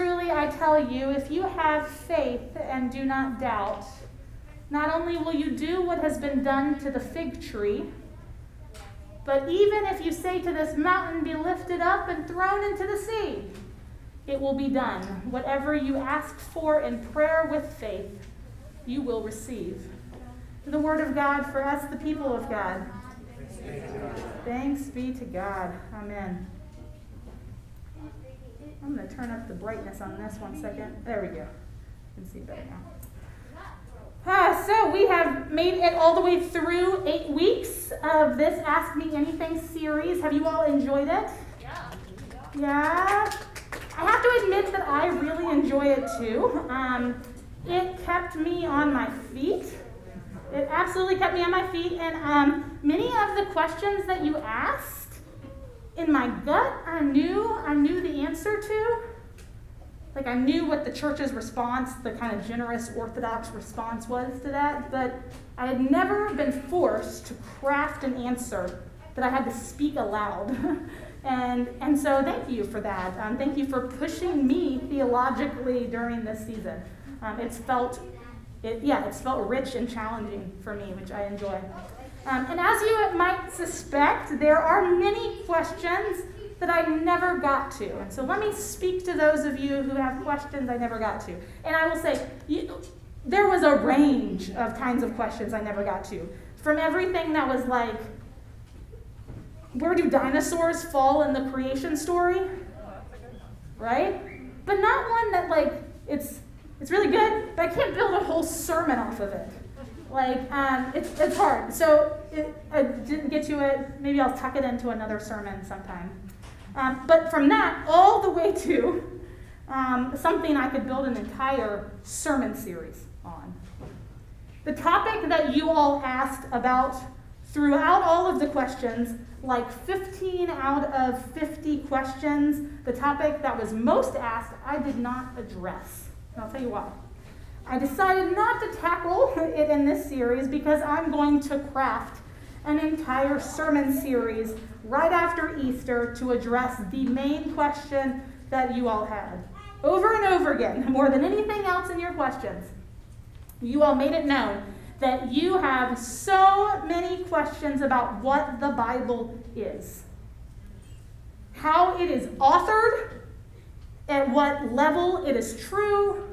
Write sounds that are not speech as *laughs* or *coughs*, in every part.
Truly I tell you, if you have faith and do not doubt, not only will you do what has been done to the fig tree, but even if you say to this mountain, Be lifted up and thrown into the sea, it will be done. Whatever you ask for in prayer with faith, you will receive. The word of God for us, the people of God. Thanks be to God. Amen. I'm going to turn up the brightness on this one second. There we go. You can see better now. Ah, so we have made it all the way through eight weeks of this Ask Me Anything series. Have you all enjoyed it? Yeah. Yeah. I have to admit that I really enjoy it too. Um, it kept me on my feet. It absolutely kept me on my feet, and um, many of the questions that you asked in my gut, I knew I knew the answer to. Like I knew what the church's response, the kind of generous Orthodox response was to that, but I had never been forced to craft an answer that I had to speak aloud. *laughs* and and so thank you for that. Um, thank you for pushing me theologically during this season. Um, it's felt it, yeah, it's felt rich and challenging for me, which I enjoy. Um, and as you might suspect, there are many questions that I never got to. And so let me speak to those of you who have questions I never got to. And I will say, you, there was a range of kinds of questions I never got to. From everything that was like, where do dinosaurs fall in the creation story? Right? But not one that like it's it's really good, but I can't build a whole sermon off of it. Like, um, it's, it's hard. So it, I didn't get to it. Maybe I'll tuck it into another sermon sometime. Um, but from that all the way to um, something I could build an entire sermon series on. The topic that you all asked about throughout all of the questions, like 15 out of 50 questions, the topic that was most asked, I did not address. And I'll tell you why. I decided not to tackle *laughs* it in this series because I'm going to craft an entire sermon series right after Easter to address the main question that you all had. Over and over again, *laughs* more than anything else in your questions, you all made it known that you have so many questions about what the Bible is, how it is authored, at what level it is true,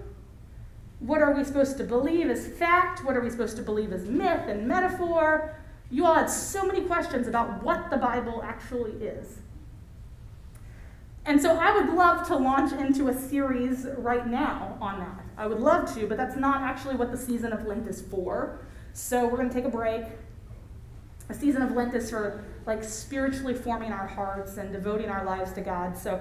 what are we supposed to believe as fact, what are we supposed to believe as myth and metaphor. You all had so many questions about what the Bible actually is. And so I would love to launch into a series right now on that. I would love to, but that's not actually what the season of Lent is for. So we're going to take a break. A season of Lent is for like spiritually forming our hearts and devoting our lives to God. So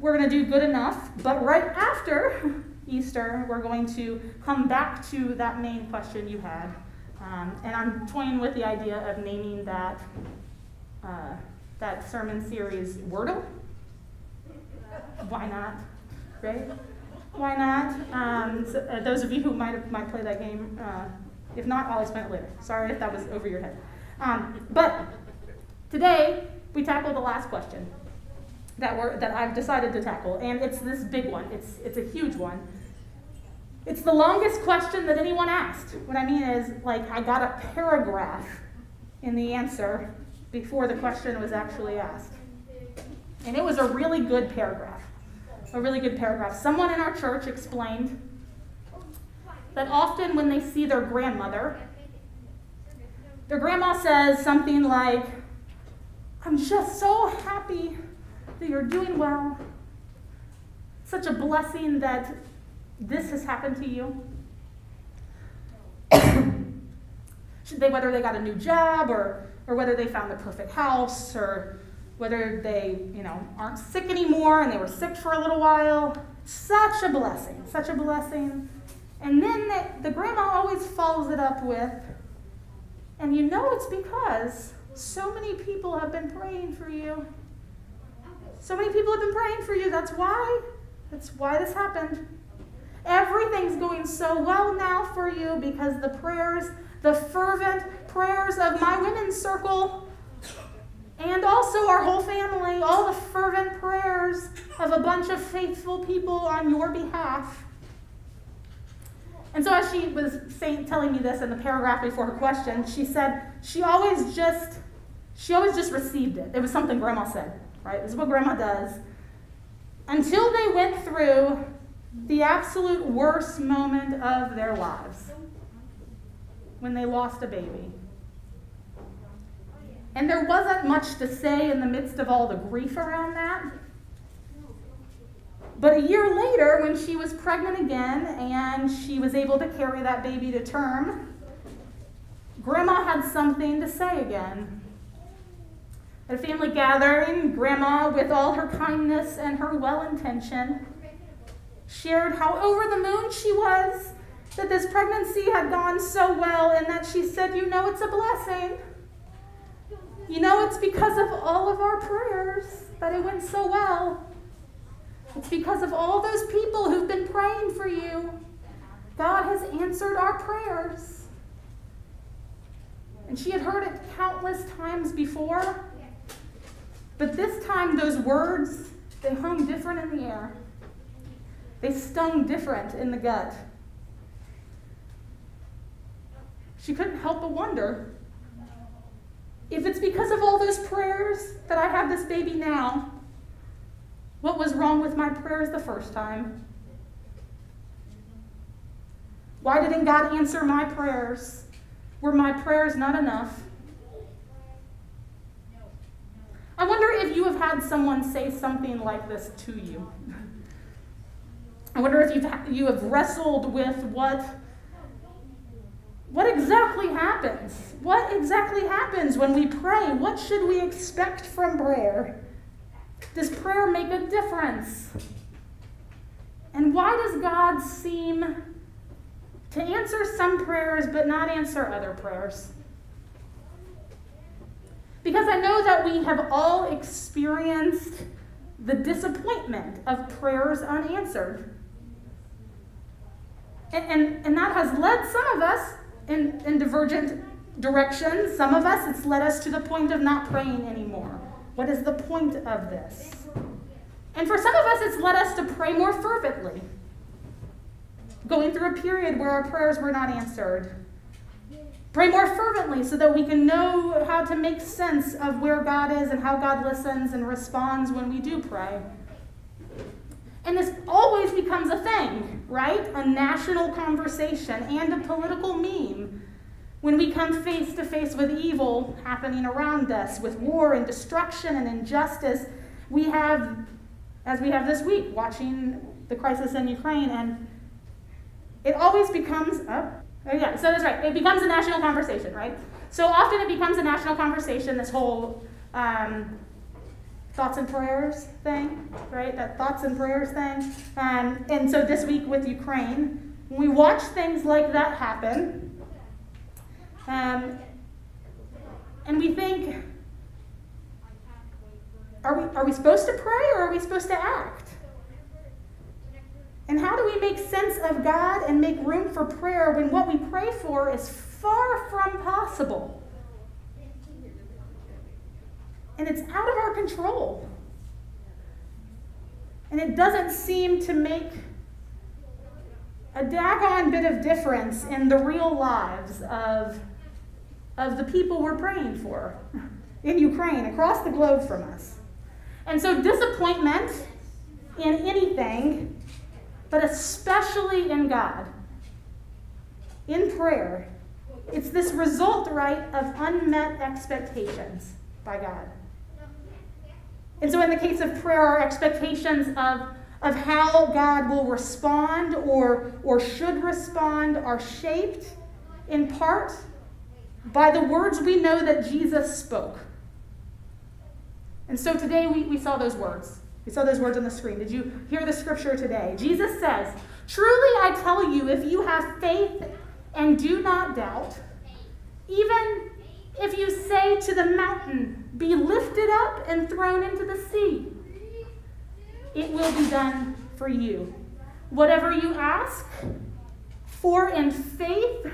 we're going to do good enough, but right after *laughs* Easter, we're going to come back to that main question you had. Um, and I'm toying with the idea of naming that, uh, that sermon series Wordle. Why not? Right? Why not? Um, so, uh, those of you who might might play that game, uh, if not, I'll explain it later. Sorry if that was over your head. Um, but today we tackle the last question. that we're that I've decided to tackle, and it's this big one. It's it's a huge one. It's the longest question that anyone asked. What I mean is, like, I got a paragraph in the answer before the question was actually asked. And it was a really good paragraph. A really good paragraph. Someone in our church explained that often when they see their grandmother, their grandma says something like, I'm just so happy that you're doing well. Such a blessing that this has happened to you. Should *coughs* they, whether they got a new job or, or whether they found the perfect house or whether they, you know, aren't sick anymore and they were sick for a little while. Such a blessing, such a blessing. And then the, the grandma always follows it up with, and you know it's because so many people have been praying for you. So many people have been praying for you. That's why. That's why this happened. Everything's going so well now for you because the prayers, the fervent prayers of my women's circle, and also our whole family, all the fervent prayers of a bunch of faithful people on your behalf. And so, as she was saying, telling me this in the paragraph before her question, she said she always just, she always just received it. It was something Grandma said, right? This is what Grandma does. Until they went through the absolute worst moment of their lives, when they lost a baby. And there wasn't much to say in the midst of all the grief around that. But a year later, when she was pregnant again and she was able to carry that baby to term, Grandma had something to say again. At a family gathering, Grandma, with all her kindness and her well intention, shared how over the moon she was that this pregnancy had gone so well and that she said, You know, it's a blessing. You know, it's because of all of our prayers that it went so well. It's because of all those people who've been praying for you. God has answered our prayers. And she had heard it countless times before. But this time, those words, they hung different in the air. They stung different in the gut. She couldn't help but wonder if it's because of all those prayers that I have this baby now, what was wrong with my prayers the first time? Why didn't God answer my prayers? Were my prayers not enough? I wonder if you have had someone say something like this to you. I wonder if you've, you have wrestled with what what exactly happens? What exactly happens when we pray? What should we expect from prayer? Does prayer make a difference? And why does God seem to answer some prayers but not answer other prayers? Because I know that we have all experienced the disappointment of prayers unanswered. And, and, and that has led some of us in, in divergent directions. Some of us, it's led us to the point of not praying anymore. What is the point of this? And for some of us, it's led us to pray more fervently, going through a period where our prayers were not answered. Pray more fervently so that we can know how to make sense of where God is and how God listens and responds when we do pray. And this always becomes a thing, right? A national conversation and a political meme when we come face to face with evil happening around us, with war and destruction and injustice. We have, as we have this week, watching the crisis in Ukraine, and it always becomes, oh, oh yeah, so that's right, it becomes a national conversation, right? So often it becomes a national conversation, this whole um, thoughts and prayers thing, right? That thoughts and prayers thing. Um, and so this week with Ukraine, we watch things like that happen, um, and we think, are we, are we supposed to pray or are we supposed to act? And how do we make sense of God and make room for prayer when what we pray for is far from possible? And it's out of our control. And it doesn't seem to make a daggone bit of difference in the real lives of, of the people we're praying for *laughs* in Ukraine, across the globe from us. And so, disappointment in anything, but especially in God, in prayer, it's this result, right, of unmet expectations by God. And so, in the case of prayer, our expectations of, of how God will respond or, or should respond are shaped in part by the words we know that Jesus spoke. And so today we, we saw those words. We saw those words on the screen. Did you hear the scripture today? Jesus says, Truly I tell you, if you have faith and do not doubt, even if you say to the mountain, Be lifted up and thrown into the sea, it will be done for you. Whatever you ask for in faith,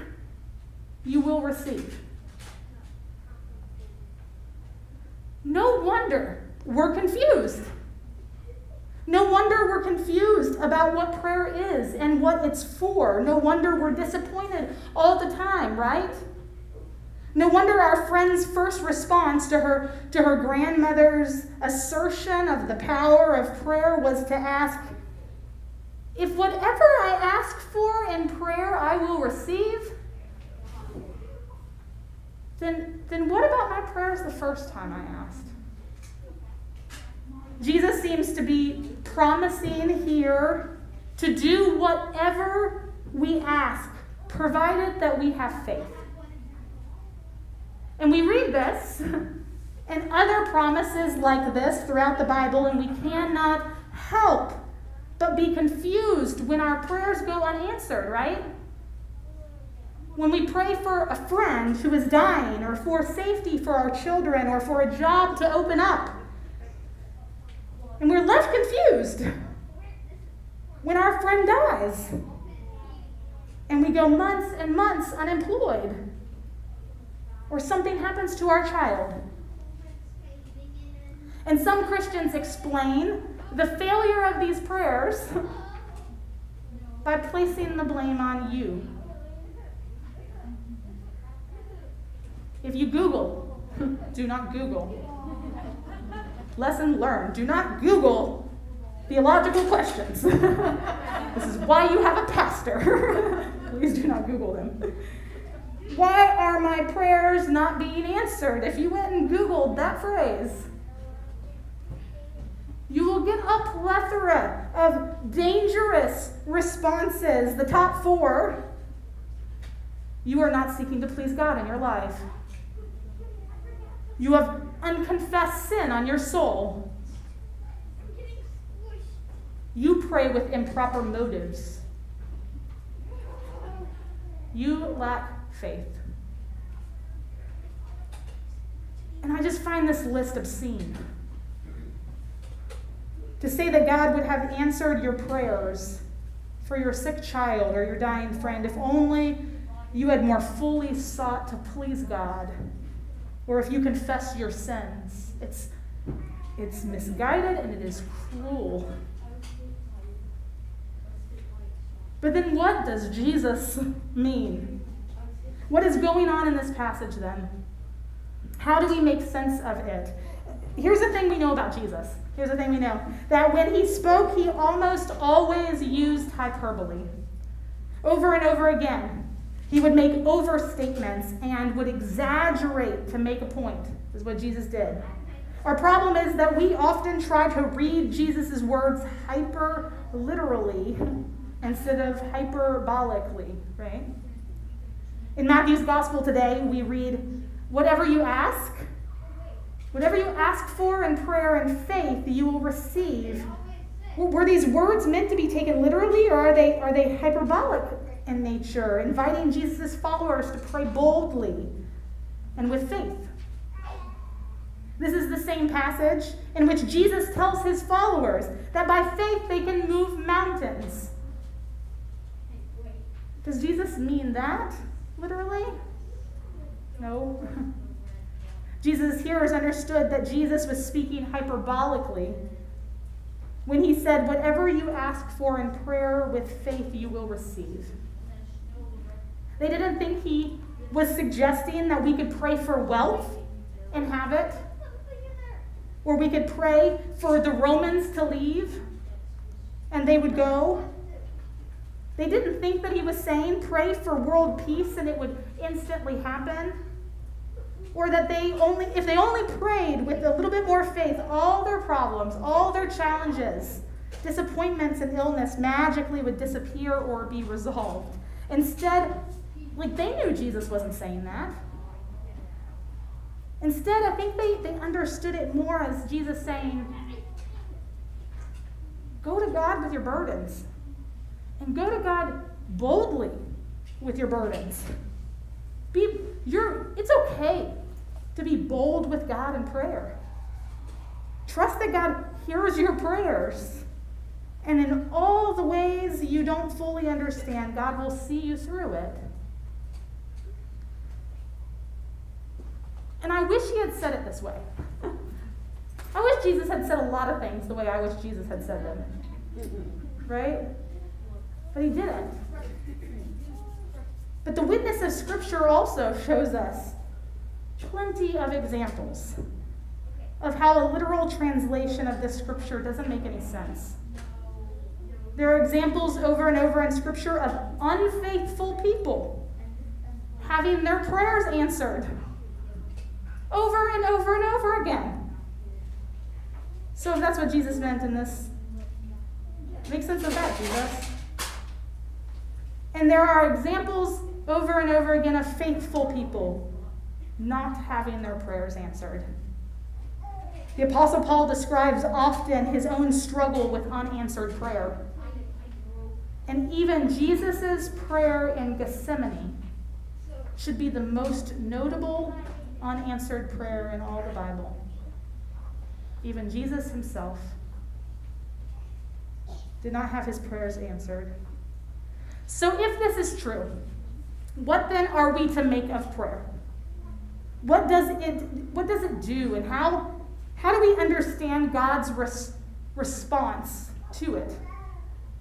you will receive. No wonder we're confused. No wonder we're confused about what prayer is and what it's for. No wonder we're disappointed all the time, right? No wonder our friend's first response to her, to her grandmother's assertion of the power of prayer was to ask, If whatever I ask for in prayer I will receive, then, then what about my prayers the first time I asked? Jesus seems to be promising here to do whatever we ask, provided that we have faith. And we read this *laughs* and other promises like this throughout the Bible, and we cannot help but be confused when our prayers go unanswered, right? When we pray for a friend who is dying, or for safety for our children, or for a job to open up, and we're left confused *laughs* when our friend dies and we go months and months unemployed, or something happens to our child. And some Christians explain the failure of these prayers by placing the blame on you. If you Google, *laughs* do not Google. Lesson learned. Do not Google theological questions. *laughs* this is why you have a pastor. *laughs* Please do not Google them. Why are my prayers not being answered? If you went and Googled that phrase, you will get a plethora of dangerous responses. The top four you are not seeking to please God in your life. You have unconfessed sin on your soul. You pray with improper motives. You lack faith. And I just find this list obscene. To say that God would have answered your prayers for your sick child or your dying friend if only you had more fully sought to please God or if you confess your sins. It's, it's misguided and it is cruel. But then what does Jesus mean? What is going on in this passage then? How do we make sense of it? Here's the thing we know about Jesus. Here's the thing we know that when he spoke, he almost always used hyperbole. Over and over again. He would make overstatements and would exaggerate to make a point, is what Jesus did. Our problem is that we often try to read Jesus' words hyper literally instead of hyperbolically, right? In Matthew's gospel today, we read, Whatever you ask, whatever you ask for in prayer and faith, you will receive. Were these words meant to be taken literally, or are they, are they hyperbolic? in nature, inviting Jesus' followers to pray boldly and with faith. This is the same passage in which Jesus tells his followers that by faith they can move mountains. Does Jesus mean that literally? No. *laughs* Jesus' hearers understood that Jesus was speaking hyperbolically when he said, Whatever you ask for in prayer with faith, you will receive. They didn't think he was suggesting that we could pray for wealth and have it, or we could pray for the Romans to leave and they would go. They didn't think that he was saying, Pray for world peace and it would instantly happen. Or that they only if they only prayed with a little bit more faith all their problems all their challenges disappointments and illness magically would disappear or be resolved. Instead like they knew jesus wasn't saying that. Instead i think they, they understood it more as jesus saying go to god with your burdens and go to god boldly with your burdens be you're it's okay to be bold with God in prayer. Trust that God hears your prayers. And in all the ways you don't fully understand, God will see you through it. And I wish he had said it this way. *laughs* I wish Jesus had said a lot of things the way I wish Jesus had said them. Right? But he didn't. But the witness of Scripture also shows us plenty of examples of how a literal translation of this scripture doesn't make any sense. There are examples over and over in scripture of unfaithful people having their prayers answered over and over and over again. So, if that's what Jesus meant in this, make sense of that, Jesus. And there are examples over and over again of faithful people not having their prayers answered. The Apostle Paul describes often his own struggle with unanswered prayer. And even Jesus' prayer in Gethsemane should be the most notable unanswered prayer in all the Bible. Even Jesus himself did not have his prayers answered. So, if this is true, what then are we to make of prayer? What does it, what does it do, and how, how do we understand God's res- response to it?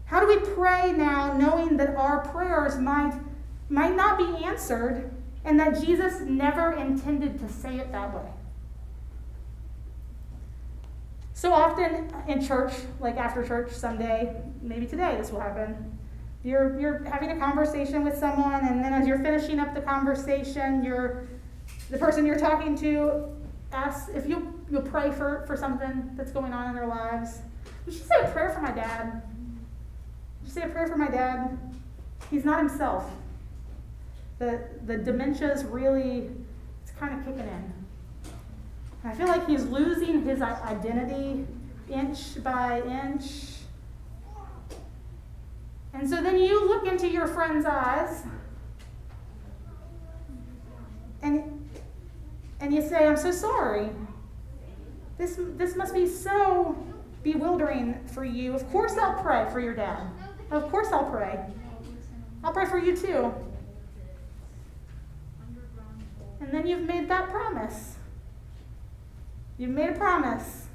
How do we pray now knowing that our prayers might, might not be answered and that Jesus never intended to say it that way? So often in church, like after church someday, maybe today this will happen. You're, you're having a conversation with someone, and then as you're finishing up the conversation, you're the person you're talking to asks if you'll, you'll pray for, for something that's going on in their lives. You should say a prayer for my dad. You say a prayer for my dad. He's not himself. The, the dementia is really, it's kind of kicking in. I feel like he's losing his identity inch by inch. And so then you look into your friend's eyes and and you say, I'm so sorry. This, this must be so bewildering for you. Of course, I'll pray for your dad. Of course, I'll pray. I'll pray for you too. And then you've made that promise. You've made a promise.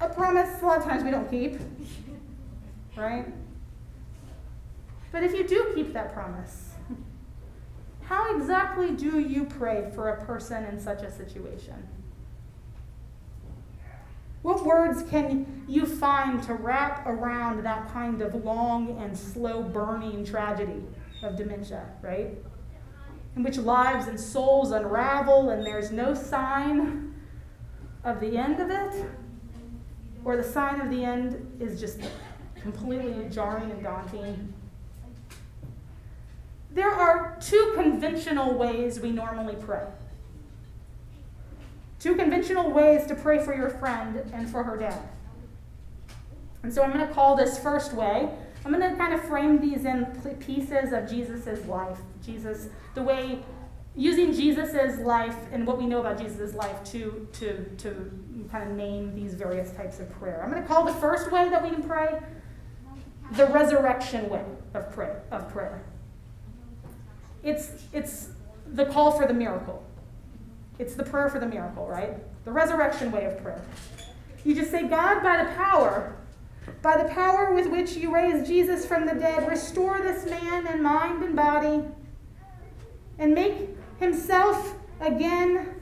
A promise, a lot of times we don't keep, right? But if you do keep that promise, how exactly do you pray for a person in such a situation? What words can you find to wrap around that kind of long and slow burning tragedy of dementia, right? In which lives and souls unravel and there's no sign of the end of it? Or the sign of the end is just completely jarring and daunting? There are two conventional ways we normally pray. Two conventional ways to pray for your friend and for her dad. And so I'm going to call this first way. I'm going to kind of frame these in pieces of Jesus' life. Jesus, the way, using Jesus' life and what we know about Jesus' life to, to, to kind of name these various types of prayer. I'm going to call the first way that we can pray the resurrection way of prayer. Of prayer. It's, it's the call for the miracle. It's the prayer for the miracle, right? The resurrection way of prayer. You just say, God, by the power, by the power with which you raised Jesus from the dead, restore this man in mind and body and make himself again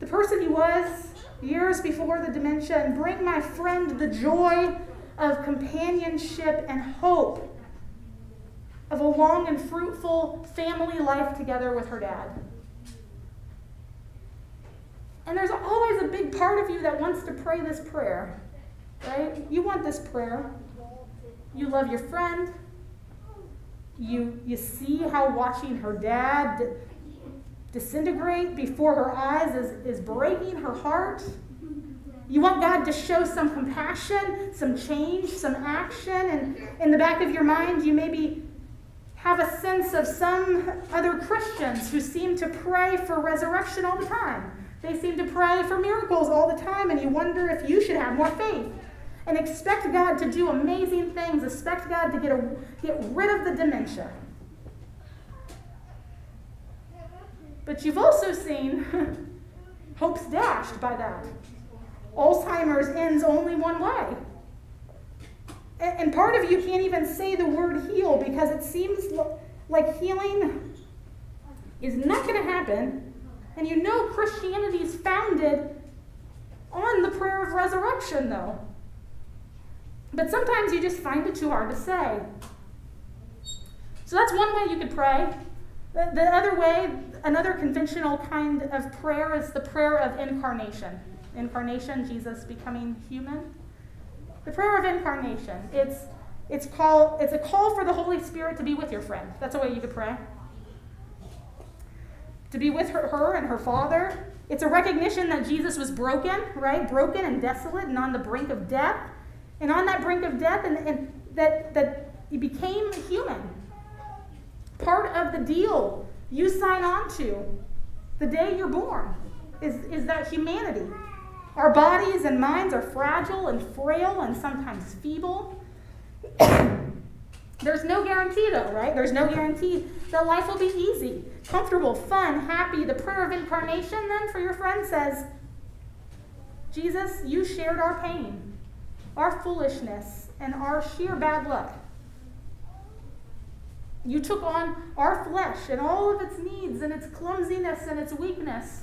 the person he was years before the dementia and bring my friend the joy of companionship and hope of a long and fruitful family life together with her dad. And there's always a big part of you that wants to pray this prayer, right? You want this prayer. You love your friend. You, you see how watching her dad disintegrate before her eyes is, is breaking her heart. You want God to show some compassion, some change, some action, and in the back of your mind, you maybe have a sense of some other Christians who seem to pray for resurrection all the time. They seem to pray for miracles all the time, and you wonder if you should have more faith and expect God to do amazing things, expect God to get, a, get rid of the dementia. But you've also seen *laughs* hopes dashed by that. Alzheimer's ends only one way. And part of you can't even say the word heal because it seems like healing is not going to happen. And you know Christianity is founded on the prayer of resurrection, though. But sometimes you just find it too hard to say. So that's one way you could pray. The, the other way, another conventional kind of prayer is the prayer of incarnation. Incarnation, Jesus becoming human. The prayer of incarnation. It's it's call it's a call for the Holy Spirit to be with your friend. That's a way you could pray. To be with her, her and her father. It's a recognition that Jesus was broken, right? Broken and desolate and on the brink of death. And on that brink of death, and, and that, that he became human. Part of the deal you sign on to the day you're born is, is that humanity. Our bodies and minds are fragile and frail and sometimes feeble. *coughs* There's no guarantee, though, right? There's no guarantee that life will be easy, comfortable, fun, happy. The prayer of incarnation, then, for your friend says, Jesus, you shared our pain, our foolishness, and our sheer bad luck. You took on our flesh and all of its needs and its clumsiness and its weakness.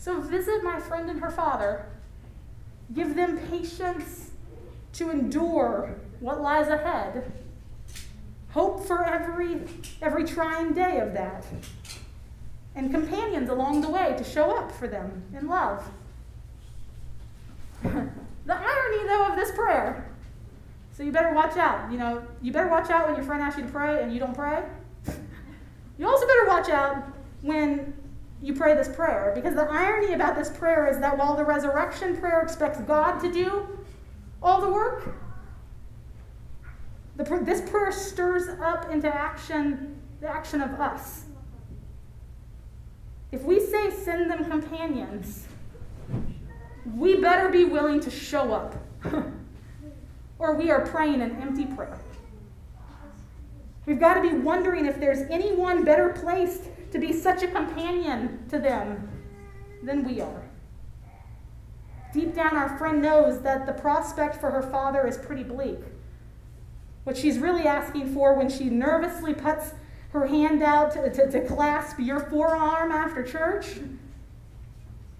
So visit my friend and her father. Give them patience to endure what lies ahead. Hope for every, every trying day of that. And companions along the way to show up for them in love. *laughs* the irony, though, of this prayer so you better watch out. You know, you better watch out when your friend asks you to pray and you don't pray. *laughs* you also better watch out when you pray this prayer because the irony about this prayer is that while the resurrection prayer expects God to do all the work, the, this prayer stirs up into action the action of us. If we say send them companions, we better be willing to show up. *laughs* or we are praying an empty prayer. We've got to be wondering if there's anyone better placed to be such a companion to them than we are. Deep down, our friend knows that the prospect for her father is pretty bleak. What she's really asking for when she nervously puts her hand out to, to, to clasp your forearm after church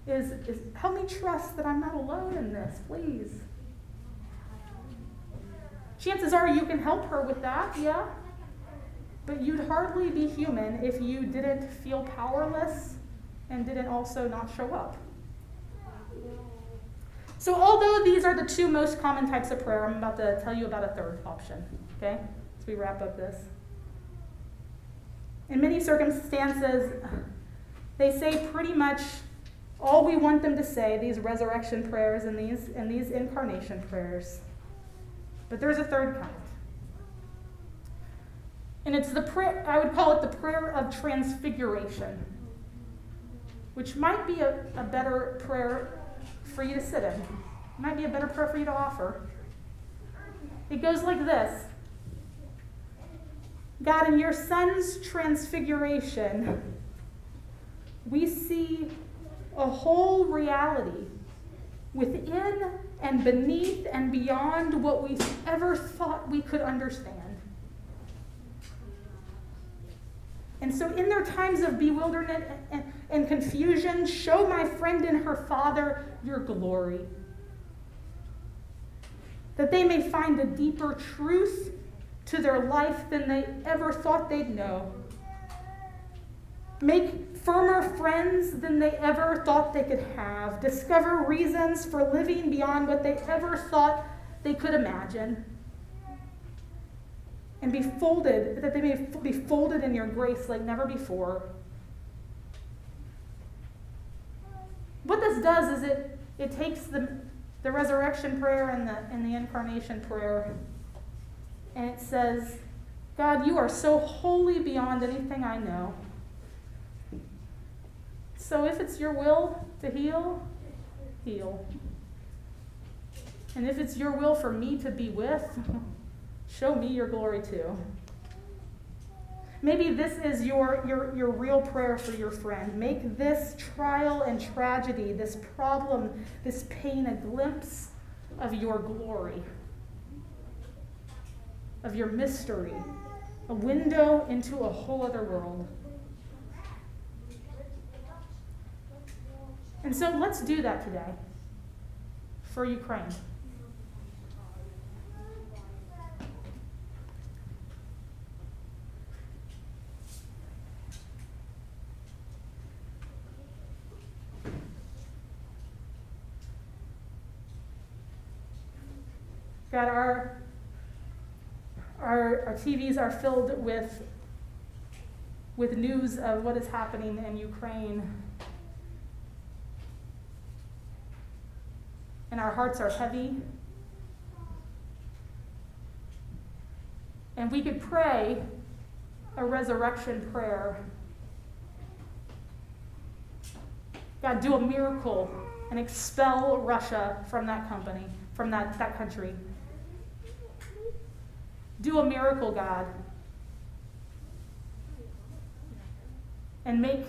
is, is help me trust that I'm not alone in this, please. Chances are you can help her with that, yeah? But you'd hardly be human if you didn't feel powerless and didn't also not show up. So, although these are the two most common types of prayer, I'm about to tell you about a third option, okay? As we wrap up this. In many circumstances, they say pretty much all we want them to say, these resurrection prayers and these, and these incarnation prayers. But there's a third kind. And it's the prayer, I would call it the prayer of transfiguration, which might be a, a better prayer for you to sit in. It might be a better prayer for you to offer. It goes like this God, in your Son's transfiguration, we see a whole reality within and beneath and beyond what we ever thought we could understand. And so, in their times of bewilderment and, and, confusion, show my friend and her father your glory. That they may find a deeper truth to their life than they ever thought they'd know. Make firmer friends than they ever thought they could have. Discover reasons for living beyond what they ever thought they could imagine. And be folded, that they may be folded in your grace like never before. What this does is it, it takes the, the resurrection prayer and the, and the incarnation prayer and it says, God, you are so holy beyond anything I know. So if it's your will to heal, heal. And if it's your will for me to be with, *laughs* show me your glory too. Maybe this is your, your, your real prayer for your friend. Make this trial and tragedy, this problem, this pain, a glimpse of your glory, of your mystery, a window into a whole other world. And so let's do that today for Ukraine. God, our, our, our TVs are filled with, with news of what is happening in Ukraine. And our hearts are heavy. And we could pray a resurrection prayer. God, do a miracle and expel Russia from that company, from that, that country. Do a miracle, God. And make,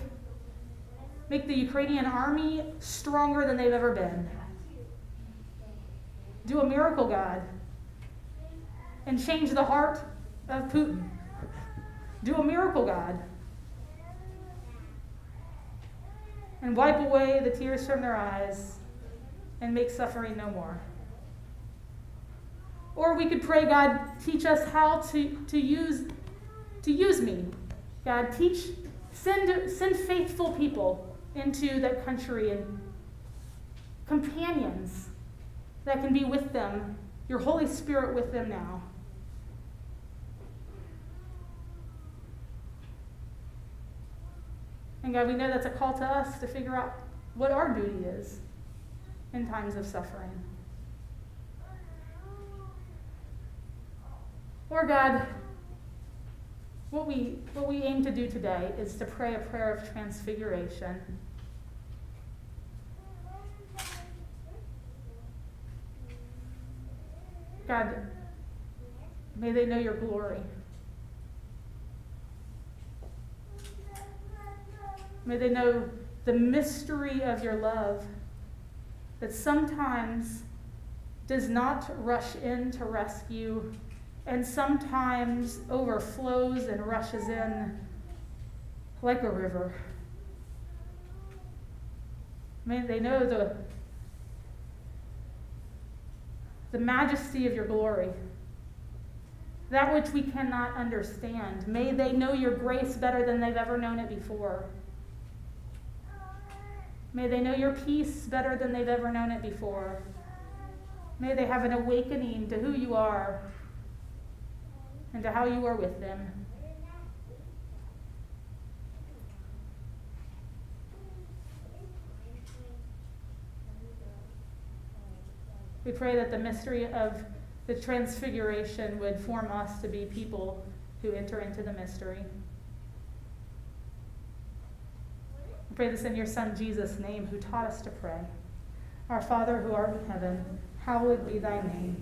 make the Ukrainian army stronger than they've ever been. Do a miracle, God. And change the heart of Putin. Do a miracle, God. And wipe away the tears from their eyes and make suffering no more. Or we could pray, God, teach us how to, to use to use me. God, teach, send, send faithful people into that country and companions that can be with them, your Holy Spirit with them now. And God, we know that's a call to us to figure out what our duty is in times of suffering. Lord God, what we, what we aim to do today is to pray a prayer of transfiguration. God, may they know your glory. May they know the mystery of your love that sometimes does not rush in to rescue and sometimes overflows and rushes in like a river. May they know the, the majesty of your glory, that which we cannot understand. May they know your grace better than they've ever known it before. May they know your peace better than they've ever known it before. May they have an awakening to who you are and to how you are with them. We pray that the mystery of the transfiguration would form us to be people who enter into the mystery. We pray this in your Son Jesus' name, who taught us to pray. Our Father who art in heaven, hallowed be thy name.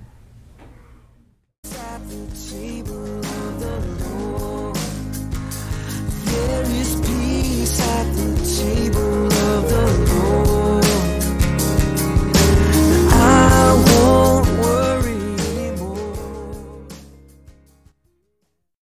at the table of the Lord. There is peace at the table of the Lord.